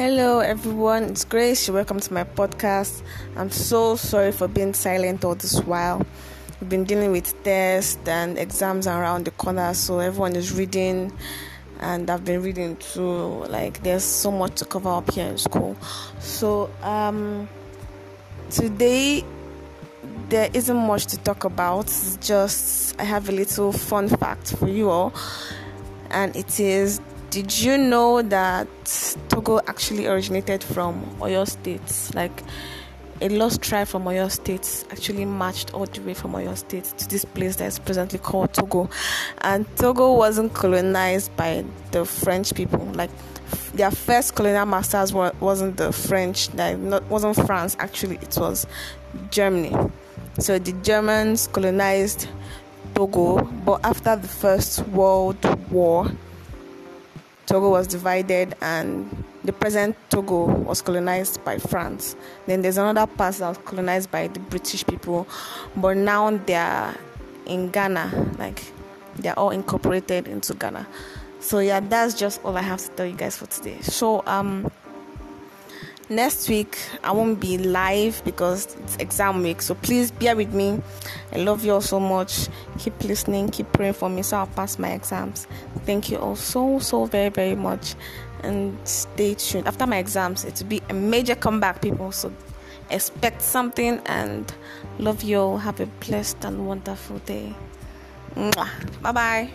Hello, everyone. It's Grace. Welcome to my podcast. I'm so sorry for being silent all this while. We've been dealing with tests and exams around the corner, so everyone is reading, and I've been reading too. Like, there's so much to cover up here in school. So, um, today there isn't much to talk about. It's just I have a little fun fact for you all, and it is did you know that Togo actually originated from Oyo State? Like a lost tribe from Oyo State actually marched all the way from Oyo State to this place that is presently called Togo. And Togo wasn't colonized by the French people. Like their first colonial masters were, wasn't the French, like not wasn't France actually, it was Germany. So the Germans colonized Togo, but after the First World War, Togo was divided and the present Togo was colonized by France. Then there's another part that was colonized by the British people, but now they're in Ghana, like they're all incorporated into Ghana. So yeah, that's just all I have to tell you guys for today. So um next week I won't be live because it's exam week. So please bear with me. I love you all so much. Keep listening, keep praying for me so I'll pass my exams. Thank you all so so very very much. And stay tuned. After my exams, it will be a major comeback, people. So expect something and love you all. Have a blessed and wonderful day. Bye bye.